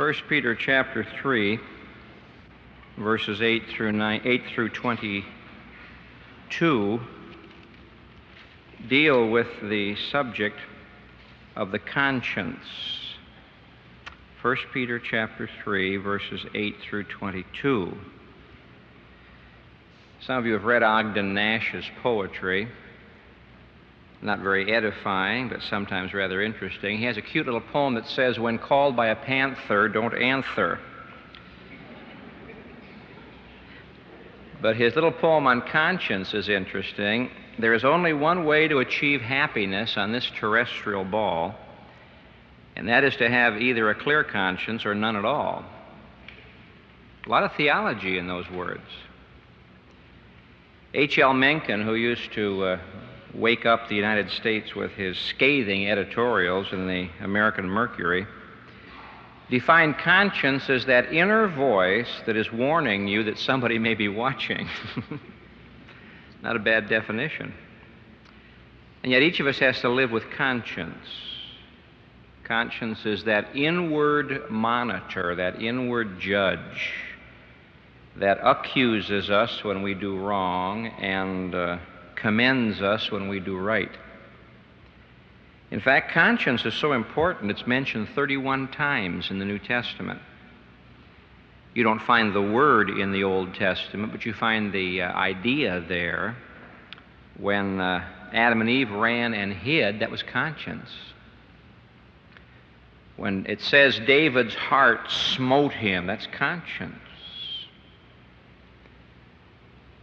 1 Peter chapter 3, verses 8 through 9, 8 through 22 deal with the subject of the conscience. 1 Peter chapter 3 verses 8 through 22. Some of you have read Ogden Nash's poetry. Not very edifying, but sometimes rather interesting. He has a cute little poem that says, When called by a panther, don't answer. But his little poem on conscience is interesting. There is only one way to achieve happiness on this terrestrial ball, and that is to have either a clear conscience or none at all. A lot of theology in those words. H.L. Mencken, who used to uh, wake up the United States with his scathing editorials in the American Mercury, defined conscience as that inner voice that is warning you that somebody may be watching. Not a bad definition. And yet each of us has to live with conscience. Conscience is that inward monitor, that inward judge that accuses us when we do wrong and uh, commends us when we do right. In fact, conscience is so important, it's mentioned 31 times in the New Testament. You don't find the word in the Old Testament, but you find the uh, idea there. When uh, Adam and Eve ran and hid, that was conscience. When it says David's heart smote him, that's conscience.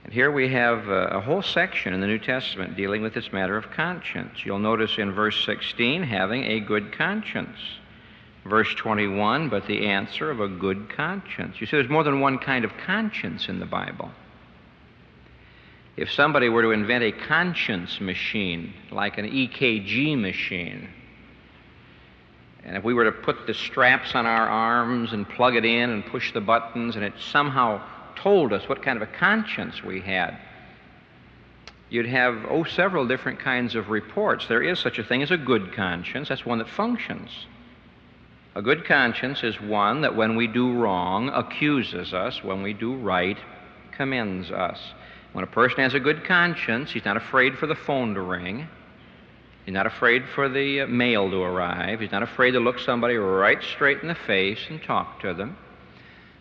And here we have a, a, whole section in the New Testament dealing with this matter of conscience. You'll notice in verse 16, having a good conscience. Verse 21, but the answer of a good conscience. You see, there's more than one kind of conscience in the Bible. If somebody were to invent a conscience machine, like an EKG machine, and if we were to put the straps on our arms and plug it in and push the buttons, and it somehow told us what kind of a conscience we had, you'd have, oh, several different kinds of reports. There is such a thing as a good conscience, that's one that functions. A good conscience is one that when we do wrong accuses us, when we do right commends us. When a person has a good conscience, he's not afraid for the phone to ring. He's not afraid for the uh, mail to arrive. He's not afraid to look somebody right straight in the face and talk to them.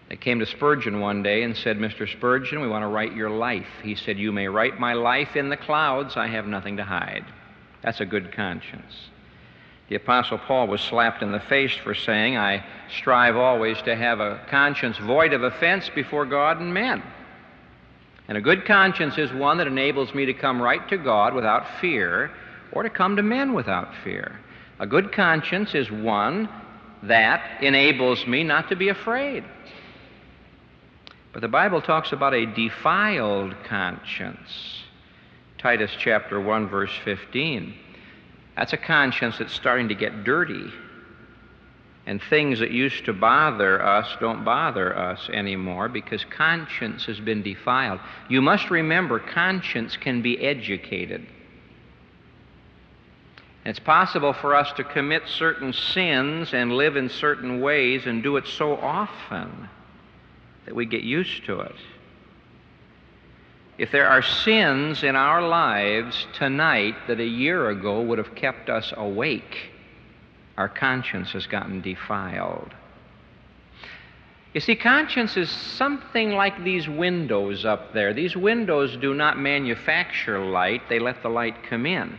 They came to Spurgeon one day and said, Mr. Spurgeon, we want to write your life. He said, You may write my life in the clouds. I have nothing to hide. That's a good conscience. The Apostle Paul was slapped in the face for saying, I strive always to have a conscience void of offense before God and men. And a good conscience is one that enables me to come right to God without fear or to come to men without fear. A good conscience is one that enables me not to be afraid. But the Bible talks about a defiled conscience. Titus chapter 1 verse 15. That's a conscience that's starting to get dirty. And things that used to bother us don't bother us anymore because conscience has been defiled. You must remember, conscience can be educated. It's possible for us to commit certain sins and live in certain ways and do it so often that we get used to it. If there are sins in our lives tonight that a year ago would have kept us awake, our conscience has gotten defiled. You see, conscience is something like these windows up there. These windows do not manufacture light, they let the light come in.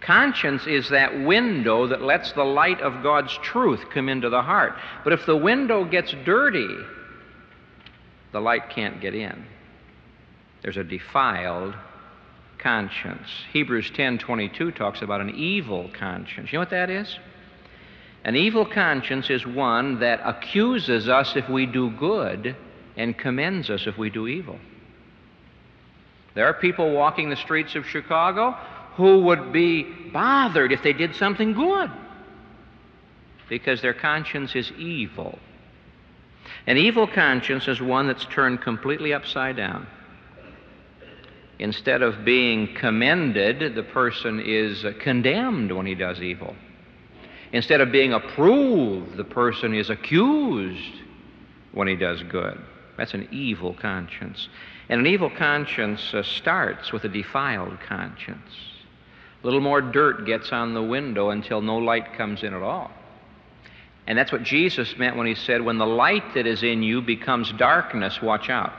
Conscience is that window that lets the light of God's truth come into the heart. But if the window gets dirty, the light can't get in. There's a defiled conscience. Hebrews 10:22 talks about an evil conscience. You know what that is? An evil conscience is one that accuses us if we do good and commends us if we do evil. There are people walking the streets of Chicago who would be bothered if they did something good because their conscience is evil. An evil conscience is one that's turned completely upside down. Instead of being commended, the person is condemned when he does evil. Instead of being approved, the person is accused when he does good. That's an evil conscience. And an evil conscience uh, starts with a defiled conscience. A little more dirt gets on the window until no light comes in at all. And that's what Jesus meant when he said, When the light that is in you becomes darkness, watch out.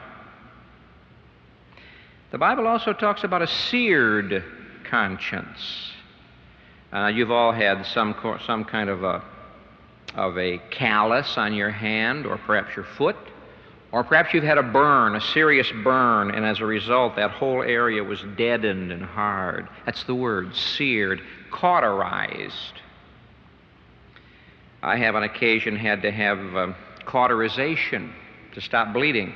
The Bible also talks about a seared conscience. Uh, you've all had some, some kind of a, of a callus on your hand or perhaps your foot. Or perhaps you've had a burn, a serious burn, and as a result, that whole area was deadened and hard. That's the word, seared, cauterized. I have on occasion had to have um, cauterization to stop bleeding.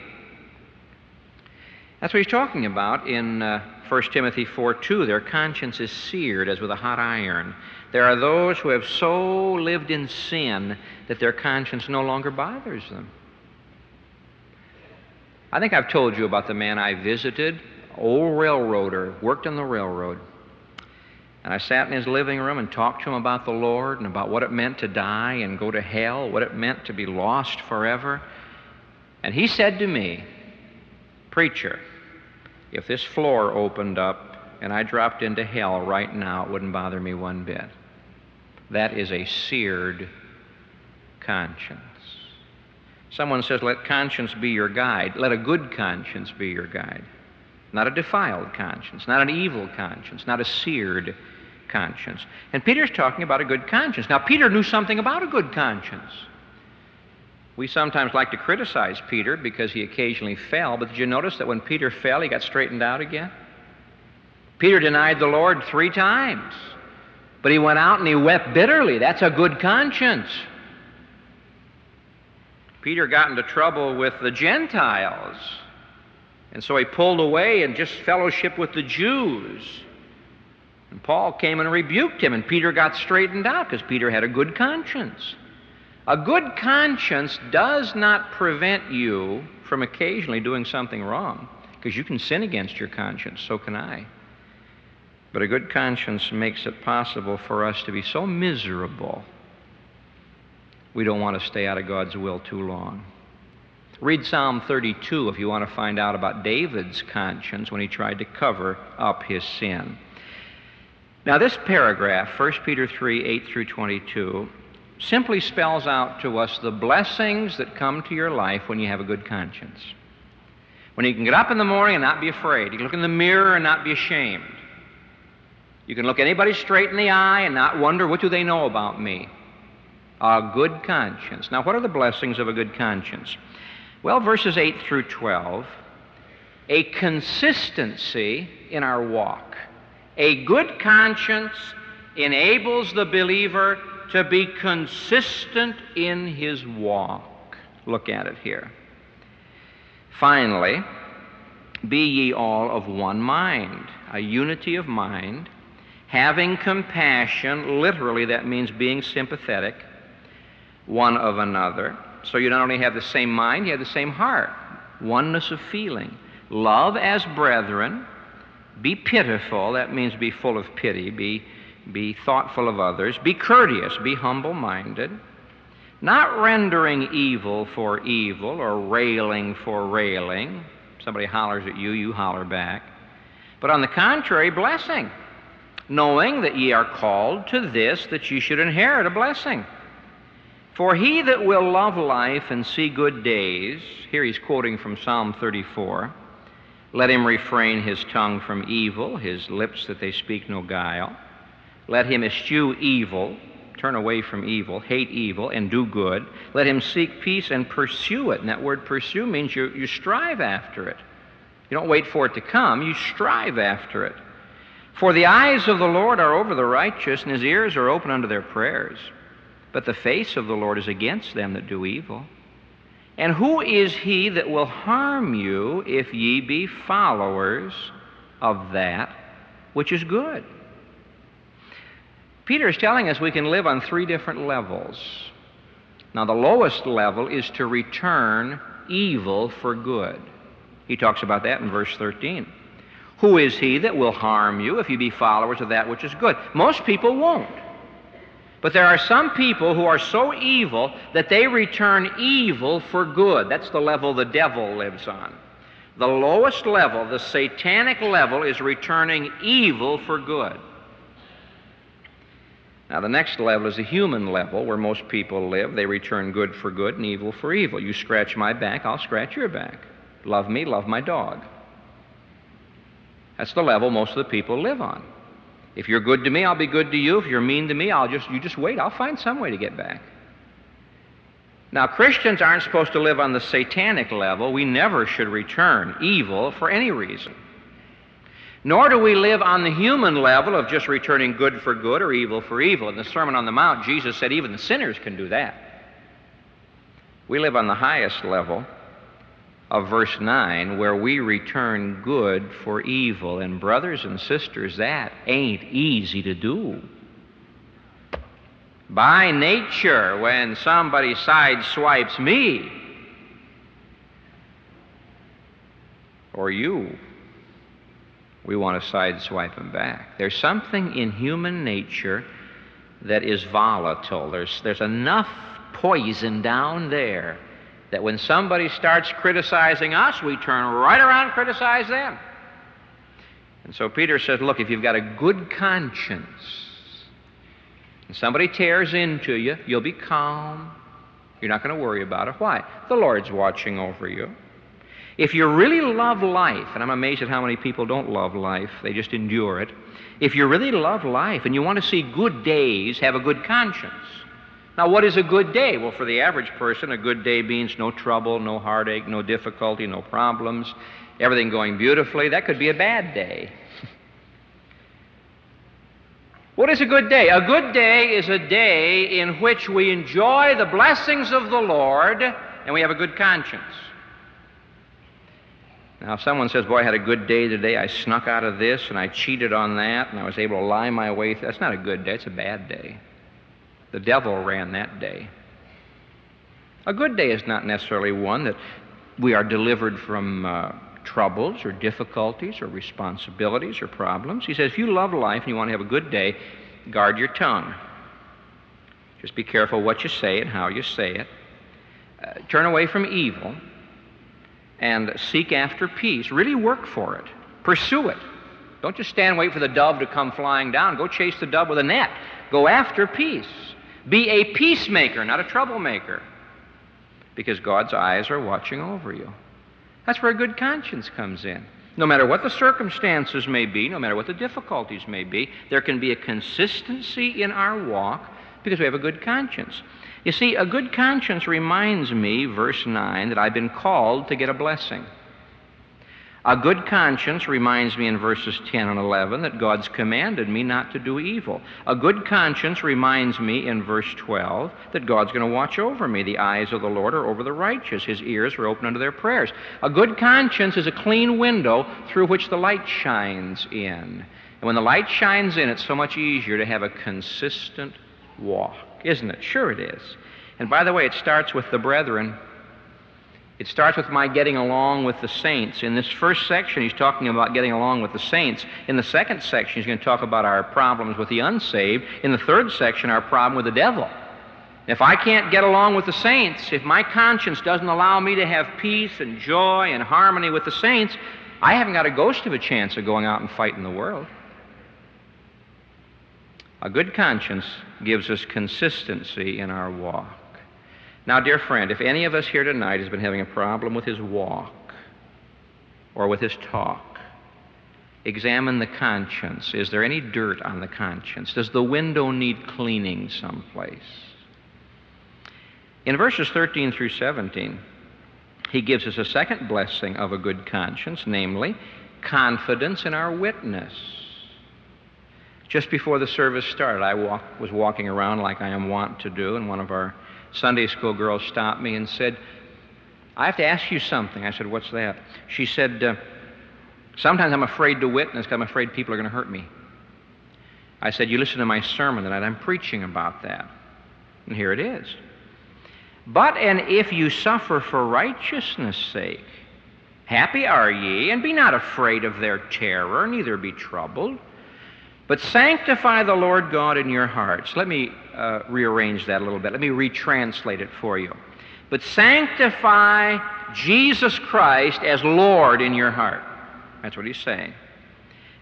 That's what he's talking about in uh, 1 Timothy 4 2. Their conscience is seared as with a hot iron. There are those who have so lived in sin that their conscience no longer bothers them. I think I've told you about the man I visited, old railroader, worked on the railroad. And I sat in his living room and talked to him about the Lord and about what it meant to die and go to hell, what it meant to be lost forever. And he said to me, Preacher, if this floor opened up and I dropped into hell right now, it wouldn't bother me one bit. That is a seared conscience. Someone says, Let conscience be your guide. Let a good conscience be your guide. Not a defiled conscience, not an evil conscience, not a seared conscience. And Peter's talking about a good conscience. Now, Peter knew something about a good conscience. We sometimes like to criticize Peter because he occasionally fell, but did you notice that when Peter fell, he got straightened out again? Peter denied the Lord three times, but he went out and he wept bitterly. That's a good conscience. Peter got into trouble with the Gentiles, and so he pulled away and just fellowship with the Jews. And Paul came and rebuked him, and Peter got straightened out because Peter had a good conscience. A good conscience does not prevent you from occasionally doing something wrong, because you can sin against your conscience, so can I. But a good conscience makes it possible for us to be so miserable, we don't want to stay out of God's will too long. Read Psalm 32 if you want to find out about David's conscience when he tried to cover up his sin. Now, this paragraph, 1 Peter 3 8 through 22, simply spells out to us the blessings that come to your life when you have a good conscience. When you can get up in the morning and not be afraid. You can look in the mirror and not be ashamed. You can look anybody straight in the eye and not wonder, what do they know about me? A good conscience. Now, what are the blessings of a good conscience? Well, verses 8 through 12, a consistency in our walk. A good conscience enables the believer to be consistent in his walk. Look at it here. Finally, be ye all of one mind, a unity of mind, having compassion, literally that means being sympathetic, one of another. So you not only have the same mind, you have the same heart, oneness of feeling. Love as brethren, be pitiful, that means be full of pity, be be thoughtful of others, be courteous, be humble minded, not rendering evil for evil or railing for railing. Somebody hollers at you, you holler back. But on the contrary, blessing, knowing that ye are called to this, that ye should inherit a blessing. For he that will love life and see good days, here he's quoting from Psalm 34, let him refrain his tongue from evil, his lips that they speak no guile. Let him eschew evil, turn away from evil, hate evil, and do good. Let him seek peace and pursue it. And that word pursue means you, you strive after it. You don't wait for it to come, you strive after it. For the eyes of the Lord are over the righteous, and his ears are open unto their prayers. But the face of the Lord is against them that do evil. And who is he that will harm you if ye be followers of that which is good? Peter is telling us we can live on three different levels. Now, the lowest level is to return evil for good. He talks about that in verse 13. Who is he that will harm you if you be followers of that which is good? Most people won't. But there are some people who are so evil that they return evil for good. That's the level the devil lives on. The lowest level, the satanic level, is returning evil for good. Now, the next level is the human level where most people live. They return good for good and evil for evil. You scratch my back, I'll scratch your back. Love me, love my dog. That's the level most of the people live on. If you're good to me, I'll be good to you. If you're mean to me, I'll just you just wait. I'll find some way to get back. Now, Christians aren't supposed to live on the satanic level. We never should return evil for any reason. Nor do we live on the human level of just returning good for good or evil for evil. In the Sermon on the Mount, Jesus said even the sinners can do that. We live on the highest level of verse 9 where we return good for evil. And, brothers and sisters, that ain't easy to do. By nature, when somebody sideswipes me, or you, we want to sideswipe them back. There's something in human nature that is volatile. There's, there's enough poison down there that when somebody starts criticizing us, we turn right around and criticize them. And so Peter says, Look, if you've got a good conscience, and somebody tears into you, you'll be calm. You're not going to worry about it. Why? The Lord's watching over you. If you really love life, and I'm amazed at how many people don't love life, they just endure it. If you really love life and you want to see good days, have a good conscience. Now, what is a good day? Well, for the average person, a good day means no trouble, no heartache, no difficulty, no problems, everything going beautifully. That could be a bad day. what is a good day? A good day is a day in which we enjoy the blessings of the Lord and we have a good conscience. Now, if someone says, Boy, I had a good day today, I snuck out of this and I cheated on that and I was able to lie my way through, that's not a good day, it's a bad day. The devil ran that day. A good day is not necessarily one that we are delivered from uh, troubles or difficulties or responsibilities or problems. He says, if you love life and you want to have a good day, guard your tongue. Just be careful what you say and how you say it. Uh, turn away from evil and seek after peace. Really work for it. Pursue it. Don't just stand and wait for the dove to come flying down. Go chase the dove with a net. Go after peace. Be a peacemaker, not a troublemaker, because God's eyes are watching over you. That's where a good conscience comes in. No matter what the circumstances may be, no matter what the difficulties may be, there can be a consistency in our walk because we have a good conscience. You see, a good conscience reminds me, verse 9, that I've been called to get a blessing. A good conscience reminds me in verses 10 and 11 that God's commanded me not to do evil. A good conscience reminds me in verse 12 that God's going to watch over me. The eyes of the Lord are over the righteous, His ears are open unto their prayers. A good conscience is a clean window through which the light shines in. And when the light shines in, it's so much easier to have a consistent walk, isn't it? Sure, it is. And by the way, it starts with the brethren. It starts with my getting along with the saints. In this first section, he's talking about getting along with the saints. In the second section, he's going to talk about our problems with the unsaved. In the third section, our problem with the devil. If I can't get along with the saints, if my conscience doesn't allow me to have peace and joy and harmony with the saints, I haven't got a ghost of a chance of going out and fighting the world. A good conscience gives us consistency in our walk. Now, dear friend, if any of us here tonight has been having a problem with his walk or with his talk, examine the conscience. Is there any dirt on the conscience? Does the window need cleaning someplace? In verses 13 through 17, he gives us a second blessing of a good conscience, namely, confidence in our witness. Just before the service started, I walk, was walking around like I am wont to do, and one of our Sunday school girl stopped me and said, I have to ask you something. I said, What's that? She said, uh, Sometimes I'm afraid to witness because I'm afraid people are going to hurt me. I said, You listen to my sermon tonight. I'm preaching about that. And here it is. But and if you suffer for righteousness' sake, happy are ye, and be not afraid of their terror, neither be troubled. But sanctify the Lord God in your hearts. Let me uh, rearrange that a little bit. Let me retranslate it for you. But sanctify Jesus Christ as Lord in your heart. That's what he's saying.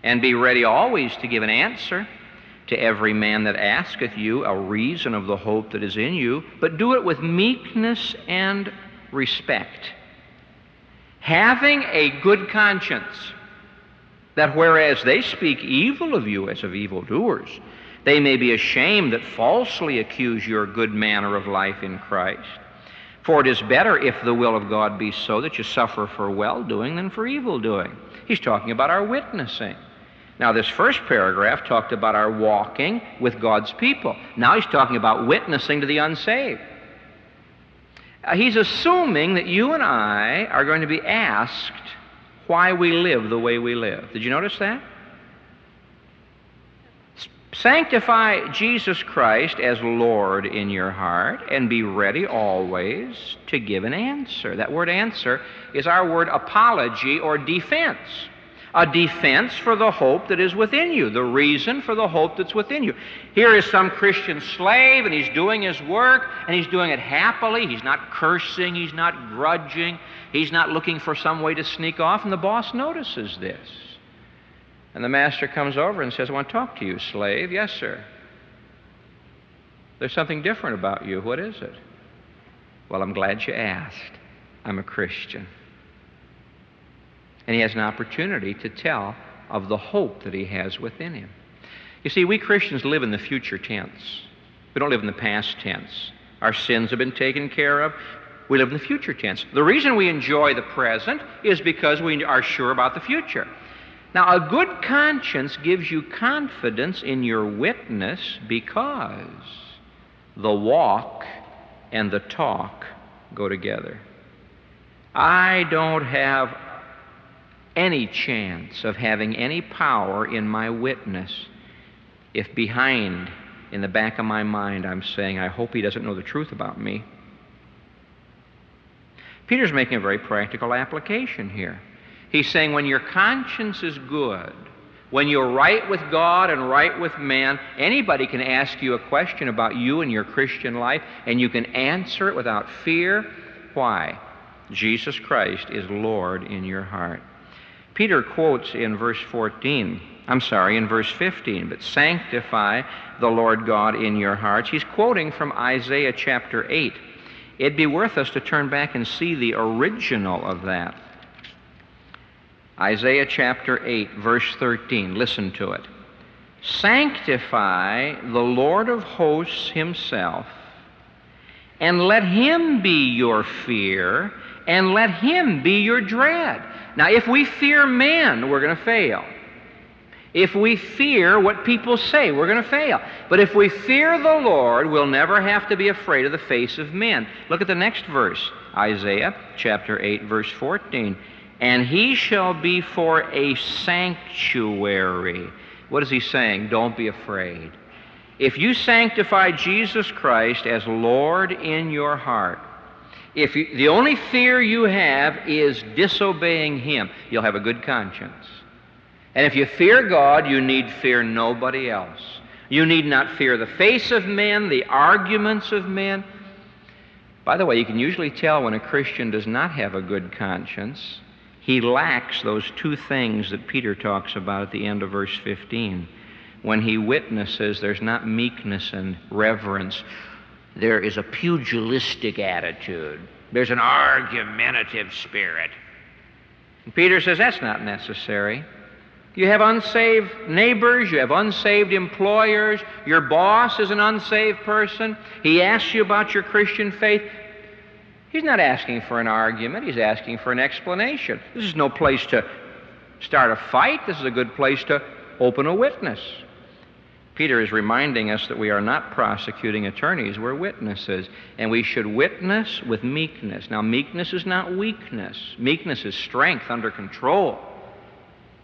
And be ready always to give an answer to every man that asketh you a reason of the hope that is in you, but do it with meekness and respect. Having a good conscience, that whereas they speak evil of you as of evildoers, they may be ashamed that falsely accuse your good manner of life in Christ. For it is better if the will of God be so that you suffer for well doing than for evil doing. He's talking about our witnessing. Now, this first paragraph talked about our walking with God's people. Now he's talking about witnessing to the unsaved. Uh, he's assuming that you and I are going to be asked why we live the way we live. Did you notice that? Sanctify Jesus Christ as Lord in your heart and be ready always to give an answer. That word answer is our word apology or defense. A defense for the hope that is within you, the reason for the hope that's within you. Here is some Christian slave, and he's doing his work, and he's doing it happily. He's not cursing, he's not grudging, he's not looking for some way to sneak off, and the boss notices this. And the master comes over and says, I want to talk to you, slave. Yes, sir. There's something different about you. What is it? Well, I'm glad you asked. I'm a Christian. And he has an opportunity to tell of the hope that he has within him. You see, we Christians live in the future tense. We don't live in the past tense. Our sins have been taken care of. We live in the future tense. The reason we enjoy the present is because we are sure about the future. Now, a good conscience gives you confidence in your witness because the walk and the talk go together. I don't have any chance of having any power in my witness if behind, in the back of my mind, I'm saying, I hope he doesn't know the truth about me. Peter's making a very practical application here. He's saying when your conscience is good, when you're right with God and right with man, anybody can ask you a question about you and your Christian life, and you can answer it without fear. Why? Jesus Christ is Lord in your heart. Peter quotes in verse 14, I'm sorry, in verse 15, but sanctify the Lord God in your hearts. He's quoting from Isaiah chapter 8. It'd be worth us to turn back and see the original of that. Isaiah chapter 8, verse 13. Listen to it. Sanctify the Lord of hosts himself, and let him be your fear, and let him be your dread. Now, if we fear men, we're going to fail. If we fear what people say, we're going to fail. But if we fear the Lord, we'll never have to be afraid of the face of men. Look at the next verse Isaiah chapter 8, verse 14 and he shall be for a sanctuary. What is he saying? Don't be afraid. If you sanctify Jesus Christ as Lord in your heart, if you, the only fear you have is disobeying Him, you'll have a good conscience. And if you fear God, you need fear nobody else. You need not fear the face of men, the arguments of men. By the way, you can usually tell when a Christian does not have a good conscience he lacks those two things that Peter talks about at the end of verse 15. When he witnesses, there's not meekness and reverence, there is a pugilistic attitude, there's an argumentative spirit. And Peter says that's not necessary. You have unsaved neighbors, you have unsaved employers, your boss is an unsaved person. He asks you about your Christian faith. He's not asking for an argument, he's asking for an explanation. This is no place to start a fight, this is a good place to open a witness. Peter is reminding us that we are not prosecuting attorneys, we're witnesses, and we should witness with meekness. Now, meekness is not weakness, meekness is strength under control.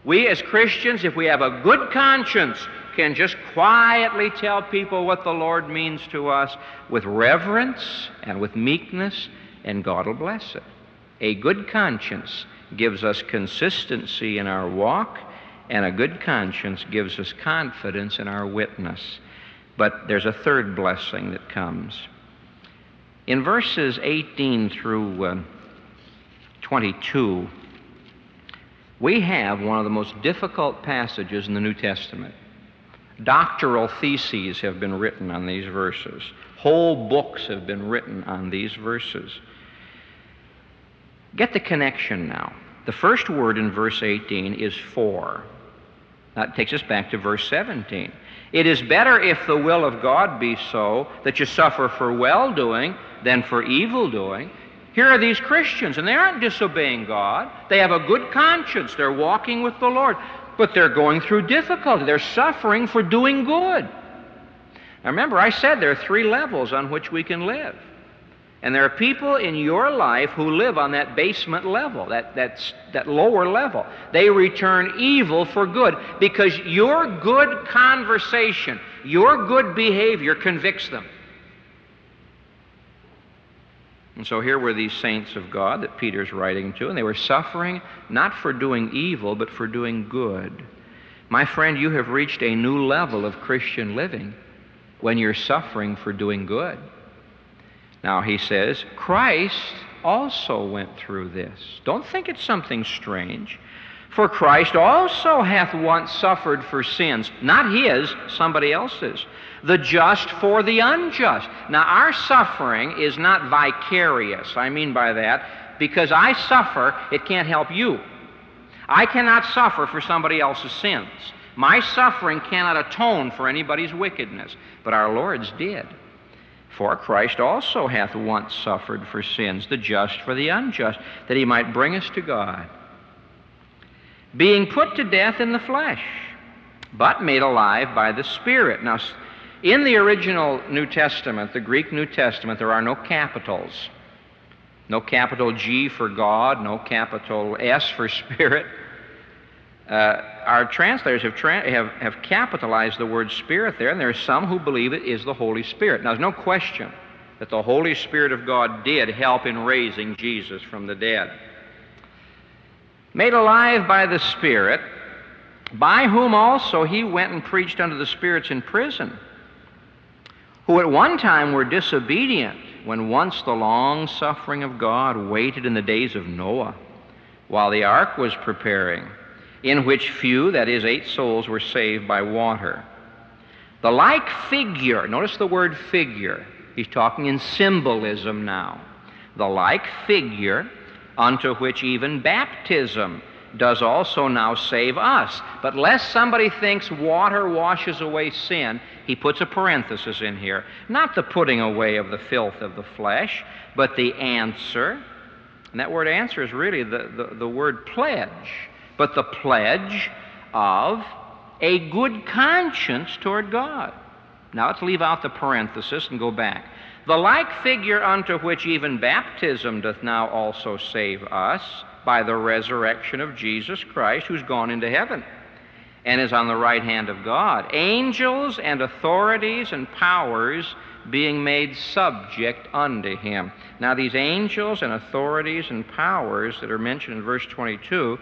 We as Christians, if we have a good conscience, can just quietly tell people what the Lord means to us with reverence and with meekness and God will bless it. A good conscience gives us consistency in our walk, and a good conscience gives us confidence in our witness. But there's a third blessing that comes. In verses 18 through uh, 22, we have one of the most difficult passages in the New Testament. Doctoral theses have been written on these verses. Whole books have been written on these verses. Get the connection now. The first word in verse 18 is for. That takes us back to verse 17. It is better if the will of God be so that you suffer for well doing than for evil doing. Here are these Christians, and they aren't disobeying God. They have a good conscience. They're walking with the Lord. But they're going through difficulty. They're suffering for doing good. Now remember, I said there are three levels on which we can live. And there are people in your life who live on that basement level, that, that, that lower level. They return evil for good because your good conversation, your good behavior convicts them. And so here were these saints of God that Peter's writing to, and they were suffering not for doing evil, but for doing good. My friend, you have reached a new level of Christian living when you're suffering for doing good. Now he says, Christ also went through this. Don't think it's something strange. For Christ also hath once suffered for sins, not his, somebody else's, the just for the unjust. Now, our suffering is not vicarious. I mean by that, because I suffer, it can't help you. I cannot suffer for somebody else's sins. My suffering cannot atone for anybody's wickedness, but our Lord's did. For Christ also hath once suffered for sins, the just for the unjust, that he might bring us to God. Being put to death in the flesh, but made alive by the Spirit. Now, in the original New Testament, the Greek New Testament, there are no capitals. No capital G for God, no capital S for Spirit. Uh, our translators have, tra- have, have capitalized the word Spirit there, and there are some who believe it is the Holy Spirit. Now, there's no question that the Holy Spirit of God did help in raising Jesus from the dead. Made alive by the Spirit, by whom also he went and preached unto the spirits in prison, who at one time were disobedient, when once the long suffering of God waited in the days of Noah, while the ark was preparing in which few, that is, eight souls, were saved by water. The like figure, notice the word figure. He's talking in symbolism now. The like figure unto which even baptism does also now save us. But lest somebody thinks water washes away sin, he puts a parenthesis in here. Not the putting away of the filth of the flesh, but the answer. And that word answer is really the, the, the word pledge but the pledge of a good conscience toward God. Now let's leave out the parenthesis and go back. The like figure unto which even baptism doth now also save us by the resurrection of Jesus Christ, who's gone into heaven and is on the right hand of God. Angels and authorities and powers being made subject unto him. Now, these angels and authorities and powers that are mentioned in verse 22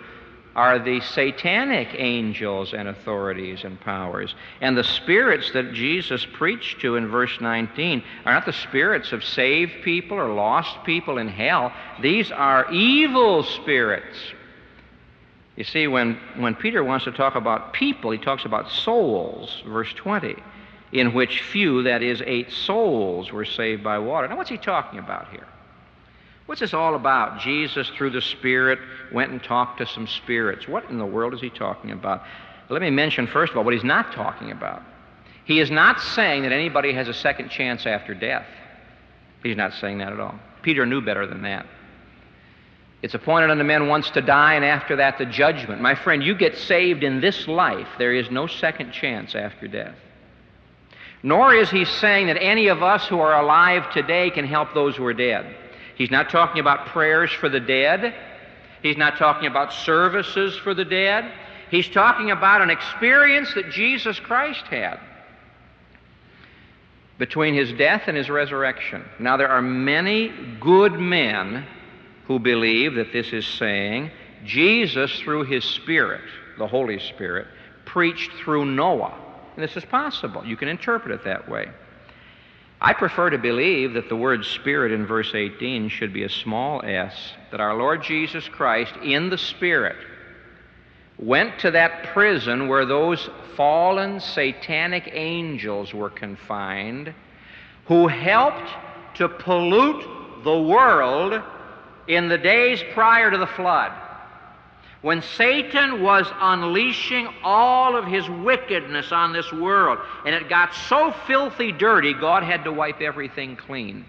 are the satanic angels and authorities and powers. And the spirits that Jesus preached to in verse 19 are not the spirits of saved people or lost people in hell. These are evil spirits. You see, when, when Peter wants to talk about people, he talks about souls, verse 20, in which few, that is, eight souls, were saved by water. Now, what's he talking about here? What's this all about? Jesus, through the Spirit, went and talked to some spirits. What in the world is he talking about? Let me mention, first of all, what he's not talking about. He is not saying that anybody has a second chance after death. He's not saying that at all. Peter knew better than that. It's appointed unto men once to die, and after that, the judgment. My friend, you get saved in this life. There is no second chance after death. Nor is he saying that any of us who are alive today can help those who are dead. He's not talking about prayers for the dead. He's not talking about services for the dead. He's talking about an experience that Jesus Christ had between his death and his resurrection. Now, there are many good men who believe that this is saying Jesus, through his Spirit, the Holy Spirit, preached through Noah And this is possible. You can interpret it that way. I prefer to believe that the word Spirit in verse 18 should be a small s, that our Lord Jesus Christ, in the Spirit, went to that prison where those fallen satanic angels were confined, who helped to pollute the world in the days prior to the flood when Satan was unleashing all of his wickedness on this world, and it got so filthy dirty, God had to wipe everything clean.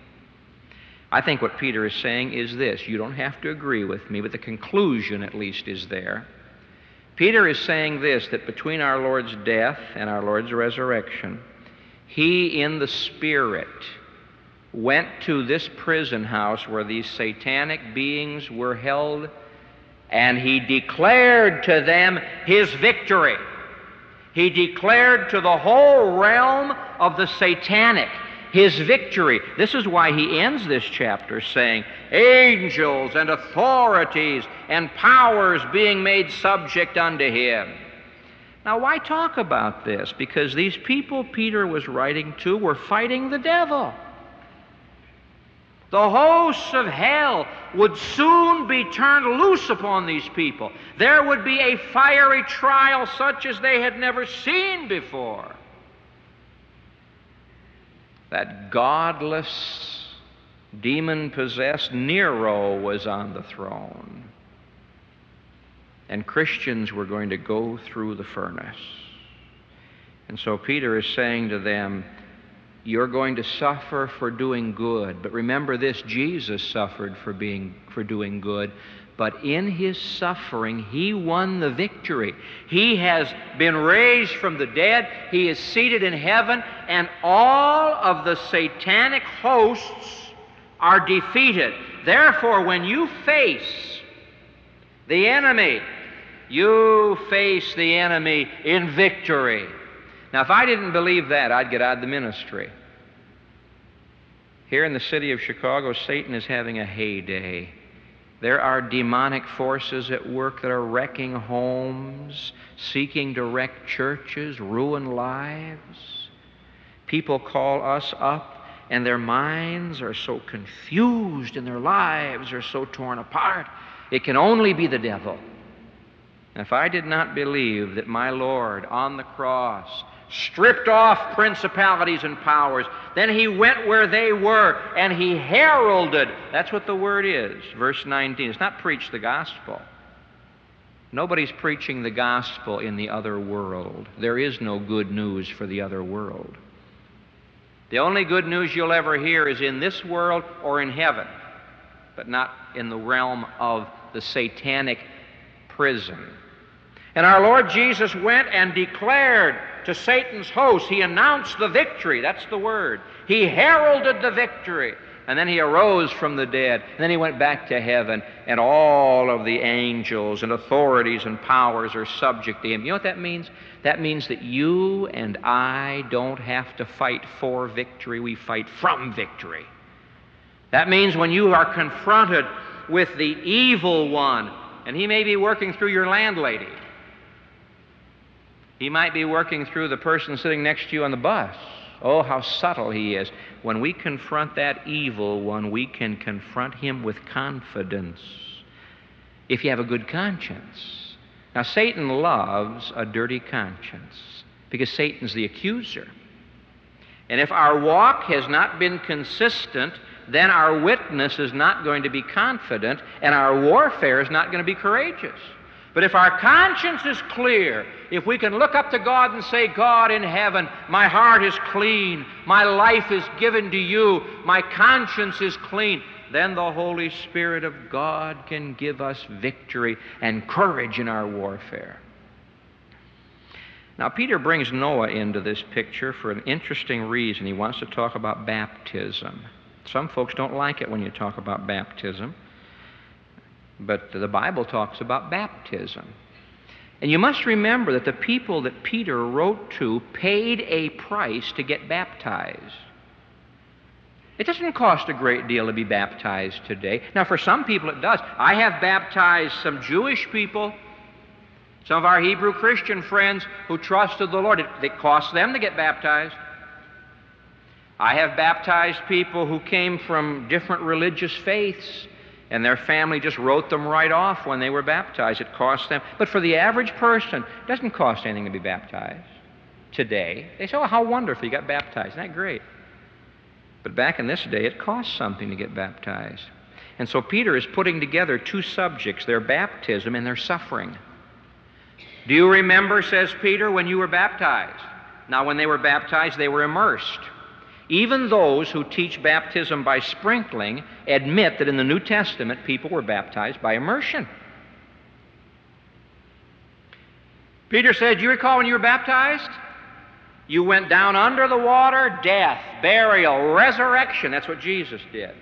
I think what Peter is saying is this you don't have to agree with me, but the conclusion at least is there. Peter is saying this that between our Lord's death and our Lord's resurrection, he in the Spirit went to this prison house where these satanic beings were held and he declared to them his victory. He declared to the whole realm of the satanic his victory. This is why he ends this chapter saying, Angels and authorities and powers being made subject unto him. Now, why talk about this? Because these people Peter was writing to were fighting the devil. The hosts of hell would soon be turned loose upon these people. There would be a fiery trial such as they had never seen before. That godless, demon possessed Nero was on the throne. And Christians were going to go through the furnace. And so Peter is saying to them, you're going to suffer for doing good. But remember this Jesus suffered for, being, for doing good. But in his suffering, he won the victory. He has been raised from the dead. He is seated in heaven. And all of the satanic hosts are defeated. Therefore, when you face the enemy, you face the enemy in victory. Now, if I didn't believe that, I'd get out of the ministry. Here in the city of Chicago, Satan is having a heyday. There are demonic forces at work that are wrecking homes, seeking to wreck churches, ruin lives. People call us up, and their minds are so confused and their lives are so torn apart. It can only be the devil. If I did not believe that my Lord on the cross stripped off principalities and powers. Then he went where they were and he heralded. That's what the word is. Verse 19. It's not preach the gospel. Nobody's preaching the gospel in the other world. There is no good news for the other world. The only good news you'll ever hear is in this world or in heaven, but not in the realm of the satanic prison. And our Lord Jesus went and declared to Satan's host. He announced the victory. That's the word. He heralded the victory. And then he arose from the dead. And then he went back to heaven. And all of the angels and authorities and powers are subject to him. You know what that means? That means that you and I don't have to fight for victory, we fight from victory. That means when you are confronted with the evil one, and he may be working through your landlady, he might be working through the person sitting next to you on the bus. Oh, how subtle he is. When we confront that evil one, we can confront him with confidence if you have a good conscience. Now, Satan loves a dirty conscience because Satan's the accuser. And if our walk has not been consistent, then our witness is not going to be confident and our warfare is not going to be courageous. But if our conscience is clear, if we can look up to God and say, God in heaven, my heart is clean, my life is given to you, my conscience is clean, then the Holy Spirit of God can give us victory and courage in our warfare. Now, Peter brings Noah into this picture for an interesting reason. He wants to talk about baptism. Some folks don't like it when you talk about baptism. But the Bible talks about baptism. And you must remember that the people that Peter wrote to paid a price to get baptized. It doesn't cost a great deal to be baptized today. Now, for some people, it does. I have baptized some Jewish people, Some of our Hebrew Christian friends who trusted the Lord, it, it cost them to get baptized. I have baptized people who came from different religious faiths, and their family just wrote them right off when they were baptized. It cost them. But for the average person, it doesn't cost anything to be baptized today. They say, Oh, how wonderful, you got baptized. Isn't that great? But back in this day, it cost something to get baptized. And so Peter is putting together two subjects their baptism and their suffering. Do you remember, says Peter, when you were baptized? Now, when they were baptized, they were immersed. Even those who teach baptism by sprinkling admit that in the New Testament people were baptized by immersion. Peter said, Do you recall when you were baptized? You went down under the water, death, burial, resurrection. That's what Jesus did.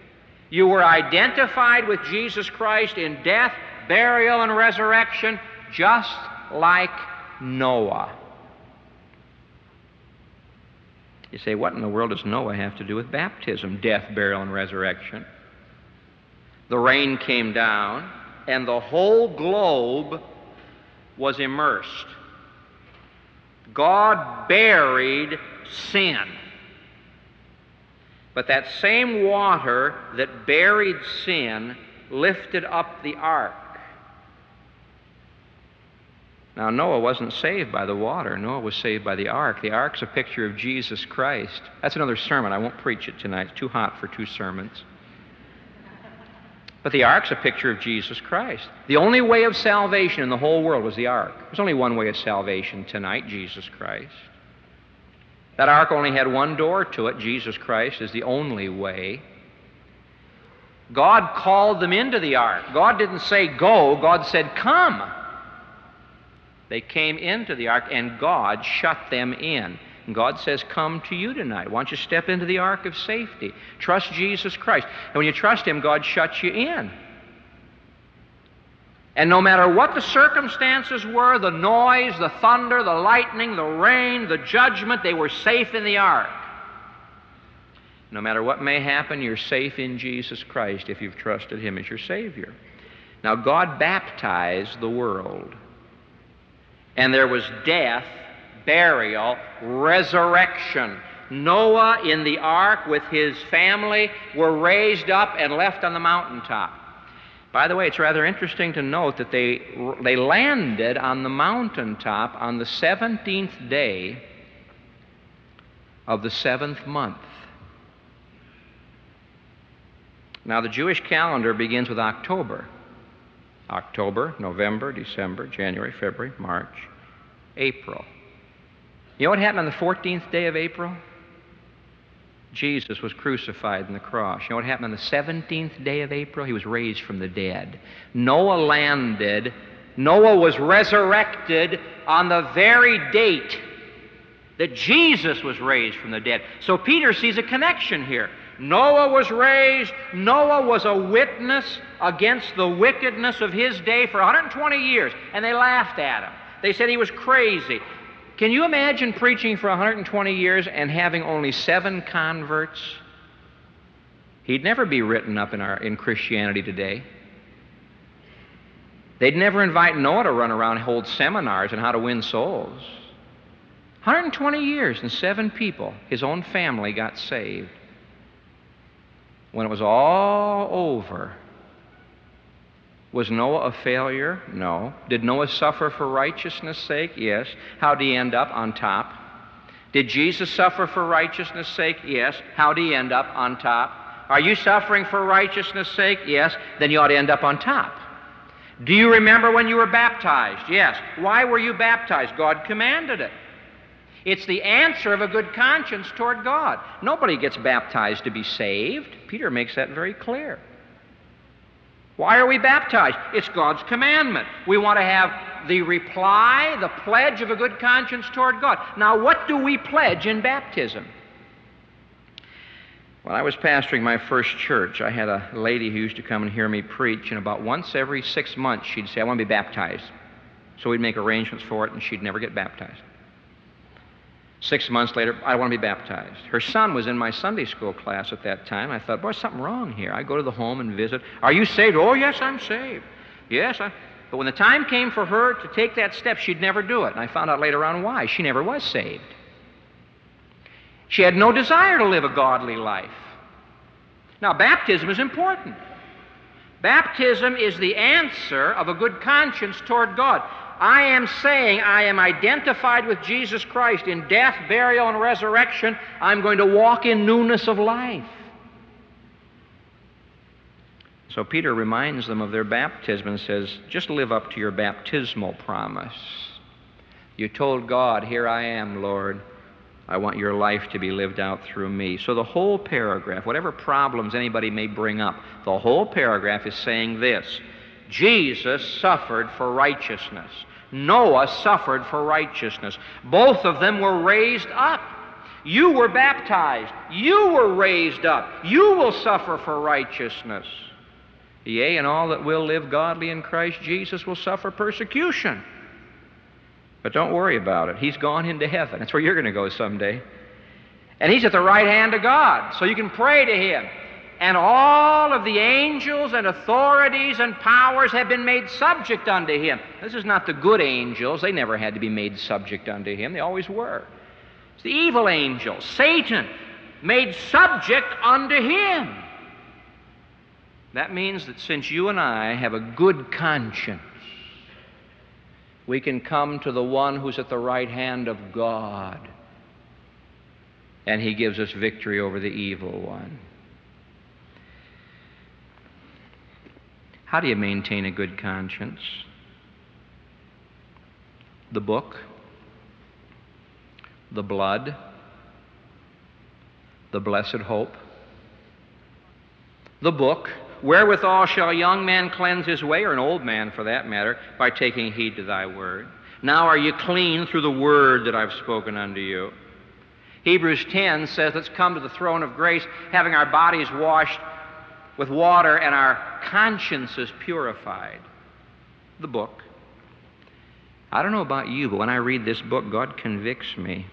You were identified with Jesus Christ in death, burial, and resurrection, just like Noah. You say, what in the world does Noah have to do with baptism, death, burial, and resurrection? The rain came down, and the whole globe was immersed. God buried sin. But that same water that buried sin lifted up the ark. Now, Noah wasn't saved by the water. Noah was saved by the ark. The ark's a picture of Jesus Christ. That's another sermon. I won't preach it tonight. It's too hot for two sermons. But the ark's a picture of Jesus Christ. The only way of salvation in the whole world was the ark. There's only one way of salvation tonight Jesus Christ. That ark only had one door to it. Jesus Christ is the only way. God called them into the ark. God didn't say go, God said come. They came into the ark, and God shut them in. And God says, Come to you tonight. Why don't you step into the ark of safety? Trust Jesus Christ. And when you trust Him, God shuts you in. And no matter what the circumstances were the noise, the thunder, the lightning, the rain, the judgment they were safe in the ark. No matter what may happen, you're safe in Jesus Christ if you've trusted Him as your Savior. Now, God baptized the world and there was death, burial, resurrection. Noah in the ark with his family were raised up and left on the mountaintop. By the way, it's rather interesting to note that they, they landed on the mountaintop on the 17th day of the seventh month. Now, the Jewish calendar begins with October. October, November, December, January, February, March, April. You know what happened on the 14th day of April? Jesus was crucified on the cross. You know what happened on the 17th day of April? He was raised from the dead. Noah landed. Noah was resurrected on the very date that Jesus was raised from the dead. So Peter sees a connection here. Noah was raised. Noah was a witness against the wickedness of his day for 120 years, and they laughed at him. They said he was crazy. Can you imagine preaching for 120 years and having only seven converts? He'd never be written up in, our, in Christianity today. They'd never invite Noah to run around and hold seminars on how to win souls. 120 years and seven people, his own family, got saved. When it was all over, was Noah a failure? No. Did Noah suffer for righteousness' sake? Yes. How did he end up? On top. Did Jesus suffer for righteousness' sake? Yes. How did he end up? On top. Are you suffering for righteousness' sake? Yes. Then you ought to end up on top. Do you remember when you were baptized? Yes. Why were you baptized? God commanded it. It's the answer of a good conscience toward God. Nobody gets baptized to be saved. Peter makes that very clear. Why are we baptized? It's God's commandment. We want to have the reply, the pledge of a good conscience toward God. Now, what do we pledge in baptism? When I was pastoring my first church, I had a lady who used to come and hear me preach, and about once every six months she'd say, I want to be baptized. So we'd make arrangements for it, and she'd never get baptized. Six months later, I want to be baptized. Her son was in my Sunday school class at that time. I thought, boy, something wrong here. I go to the home and visit. Are you saved? Oh, yes, I'm saved. Yes, I. But when the time came for her to take that step, she'd never do it. And I found out later on why. She never was saved. She had no desire to live a godly life. Now, baptism is important. Baptism is the answer of a good conscience toward God. I am saying I am identified with Jesus Christ in death, burial, and resurrection. I'm going to walk in newness of life. So Peter reminds them of their baptism and says, just live up to your baptismal promise. You told God, Here I am, Lord. I want your life to be lived out through me. So the whole paragraph, whatever problems anybody may bring up, the whole paragraph is saying this Jesus suffered for righteousness. Noah suffered for righteousness. Both of them were raised up. You were baptized. You were raised up. You will suffer for righteousness. Yea, and all that will live godly in Christ Jesus will suffer persecution. But don't worry about it. He's gone into heaven. That's where you're going to go someday. And He's at the right hand of God, so you can pray to Him. And all of the angels and authorities and powers have been made subject unto Him. This is not the good angels. They never had to be made subject unto Him, they always were. It's the evil angels, Satan, made subject unto Him. That means that since you and I have a good conscience, we can come to the one who's at the right hand of God, and he gives us victory over the evil one. How do you maintain a good conscience? The book, the blood, the blessed hope, the book, Wherewithal shall a young man cleanse his way, or an old man for that matter, by taking heed to thy word? Now are you clean through the word that I've spoken unto you? Hebrews 10 says, Let's come to the throne of grace, having our bodies washed with water and our consciences purified. The book. I don't know about you, but when I read this book, God convicts me.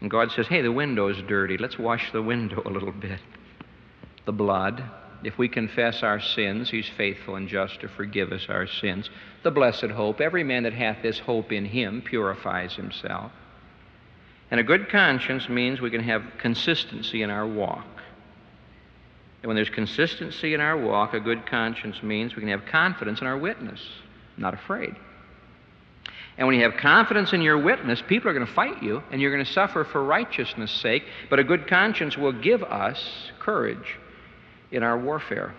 And God says, Hey, the window's dirty. Let's wash the window a little bit. The blood. If we confess our sins, He's faithful and just to forgive us our sins. The blessed hope. Every man that hath this hope in Him purifies himself. And a good conscience means we can have consistency in our walk. And when there's consistency in our walk, a good conscience means we can have confidence in our witness, not afraid. And when you have confidence in your witness, people are going to fight you and you're going to suffer for righteousness' sake. But a good conscience will give us courage in our warfare.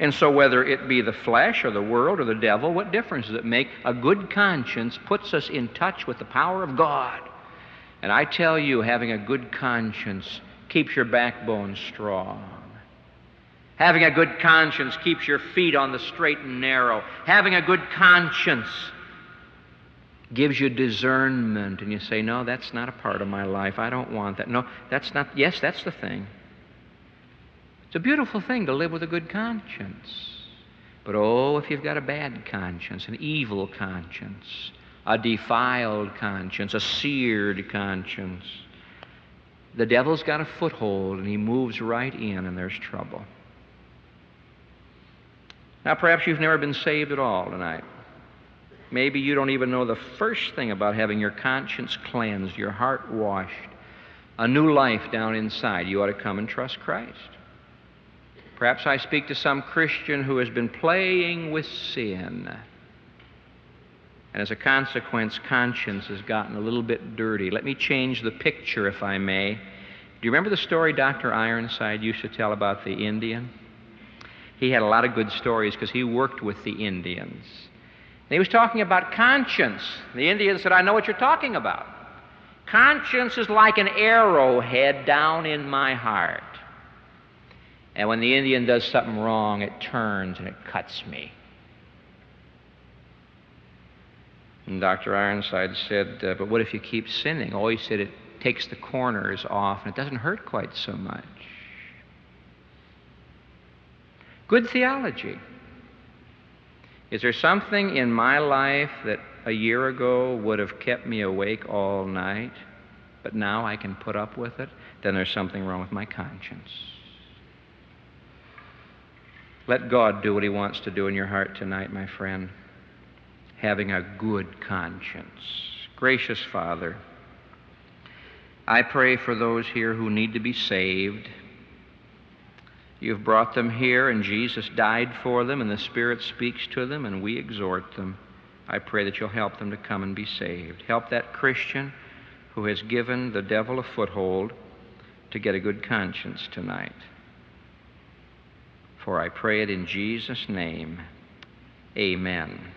And so, whether it be the flesh or the world or the devil, what difference does it make? A good conscience puts us in touch with the power of God. And I tell you, having a good conscience keeps your backbone strong. Having a good conscience keeps your feet on the straight and narrow. Having a good conscience gives you discernment, and you say, No, that's not a part of my life. I don't want that. No, that's not, yes, that's the thing. It's a beautiful thing to live with a good conscience. But oh, if you've got a bad conscience, an evil conscience, a defiled conscience, a seared conscience, the devil's got a foothold and he moves right in and there's trouble. Now, perhaps you've never been saved at all tonight. Maybe you don't even know the first thing about having your conscience cleansed, your heart washed, a new life down inside. You ought to come and trust Christ. Perhaps I speak to some Christian who has been playing with sin. And as a consequence, conscience has gotten a little bit dirty. Let me change the picture, if I may. Do you remember the story Dr. Ironside used to tell about the Indian? He had a lot of good stories because he worked with the Indians. And he was talking about conscience. The Indian said, I know what you're talking about. Conscience is like an arrowhead down in my heart. And when the Indian does something wrong, it turns and it cuts me. And Dr. Ironside said, uh, But what if you keep sinning? Oh, he said, it takes the corners off and it doesn't hurt quite so much. Good theology. Is there something in my life that a year ago would have kept me awake all night, but now I can put up with it? Then there's something wrong with my conscience. Let God do what He wants to do in your heart tonight, my friend. having a good conscience. Gracious Father, I pray for those here who need to be saved. You've brought them here, and Jesus died for them, and the Spirit speaks to them, and we exhort them. I pray that you'll help them to come and be saved. Help that Christian who has given the devil a foothold to get a good conscience tonight. For I pray it in Jesus' name. Amen.